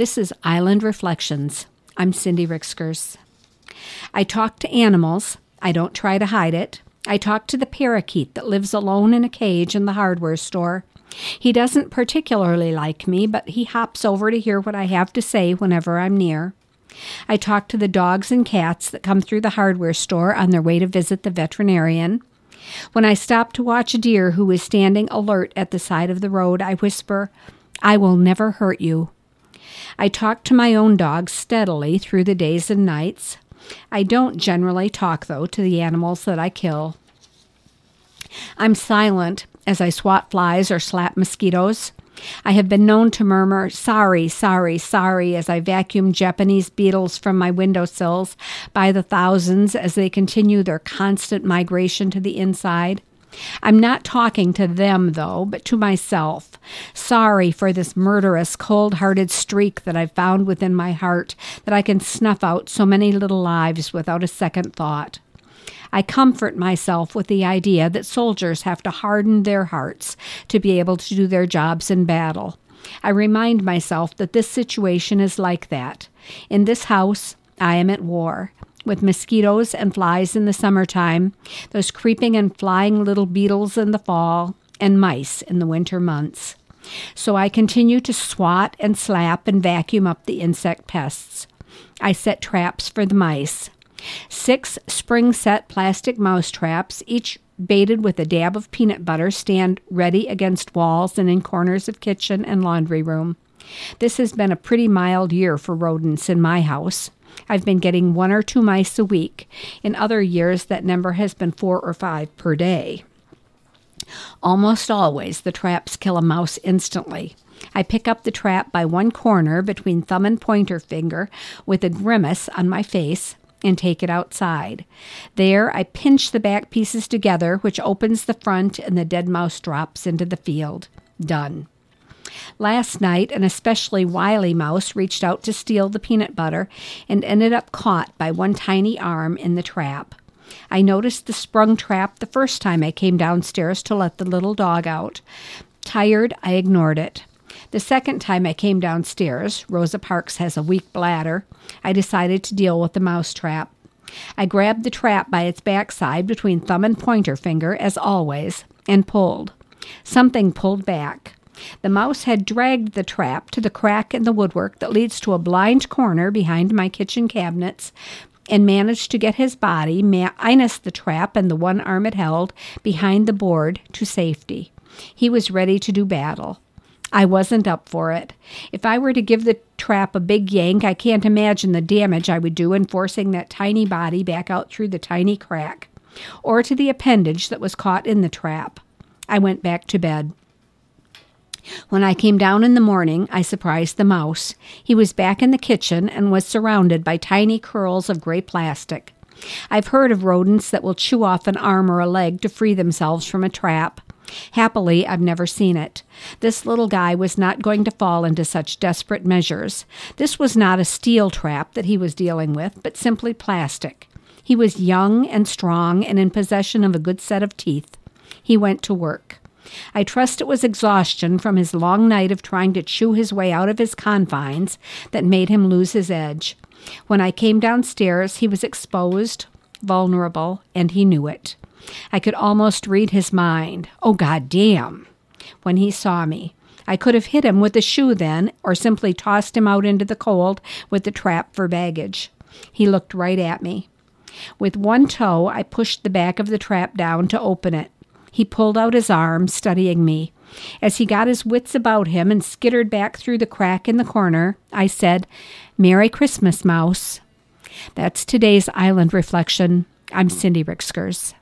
This is Island Reflections. I'm Cindy Ricksgers. I talk to animals. I don't try to hide it. I talk to the parakeet that lives alone in a cage in the hardware store. He doesn't particularly like me, but he hops over to hear what I have to say whenever I'm near. I talk to the dogs and cats that come through the hardware store on their way to visit the veterinarian. When I stop to watch a deer who is standing alert at the side of the road, I whisper, I will never hurt you. I talk to my own dogs steadily through the days and nights. I don't generally talk, though, to the animals that I kill. I'm silent as I swat flies or slap mosquitoes. I have been known to murmur, sorry, sorry, sorry, as I vacuum Japanese beetles from my windowsills by the thousands as they continue their constant migration to the inside. I'm not talking to them, though, but to myself. Sorry for this murderous, cold hearted streak that I've found within my heart that I can snuff out so many little lives without a second thought. I comfort myself with the idea that soldiers have to harden their hearts to be able to do their jobs in battle. I remind myself that this situation is like that. In this house, I am at war with mosquitoes and flies in the summertime, those creeping and flying little beetles in the fall, and mice in the winter months. So I continue to swat and slap and vacuum up the insect pests. I set traps for the mice. Six spring set plastic mouse traps, each baited with a dab of peanut butter, stand ready against walls and in corners of kitchen and laundry room. This has been a pretty mild year for rodents in my house. I've been getting one or two mice a week. In other years, that number has been four or five per day. Almost always, the traps kill a mouse instantly. I pick up the trap by one corner between thumb and pointer finger with a grimace on my face and take it outside. There, I pinch the back pieces together, which opens the front, and the dead mouse drops into the field. Done. Last night, an especially wily mouse reached out to steal the peanut butter and ended up caught by one tiny arm in the trap. I noticed the sprung trap the first time I came downstairs to let the little dog out. Tired, I ignored it. The second time I came downstairs, Rosa Parks has a weak bladder, I decided to deal with the mouse trap. I grabbed the trap by its backside between thumb and pointer finger, as always, and pulled. Something pulled back. The mouse had dragged the trap to the crack in the woodwork that leads to a blind corner behind my kitchen cabinets and managed to get his body, minus the trap and the one arm it held, behind the board to safety. He was ready to do battle. I wasn't up for it. If I were to give the trap a big yank, I can't imagine the damage I would do in forcing that tiny body back out through the tiny crack, or to the appendage that was caught in the trap. I went back to bed. When I came down in the morning, I surprised the mouse. He was back in the kitchen and was surrounded by tiny curls of gray plastic. I've heard of rodents that will chew off an arm or a leg to free themselves from a trap. Happily, I've never seen it. This little guy was not going to fall into such desperate measures. This was not a steel trap that he was dealing with, but simply plastic. He was young and strong and in possession of a good set of teeth. He went to work. I trust it was exhaustion from his long night of trying to chew his way out of his confines that made him lose his edge. When I came downstairs, he was exposed, vulnerable, and he knew it. I could almost read his mind. Oh, God damn! When he saw me. I could have hit him with a shoe then, or simply tossed him out into the cold with the trap for baggage. He looked right at me. With one toe, I pushed the back of the trap down to open it. He pulled out his arm, studying me. As he got his wits about him and skittered back through the crack in the corner, I said, Merry Christmas, Mouse. That's today's island reflection. I'm Cindy Ricksgers.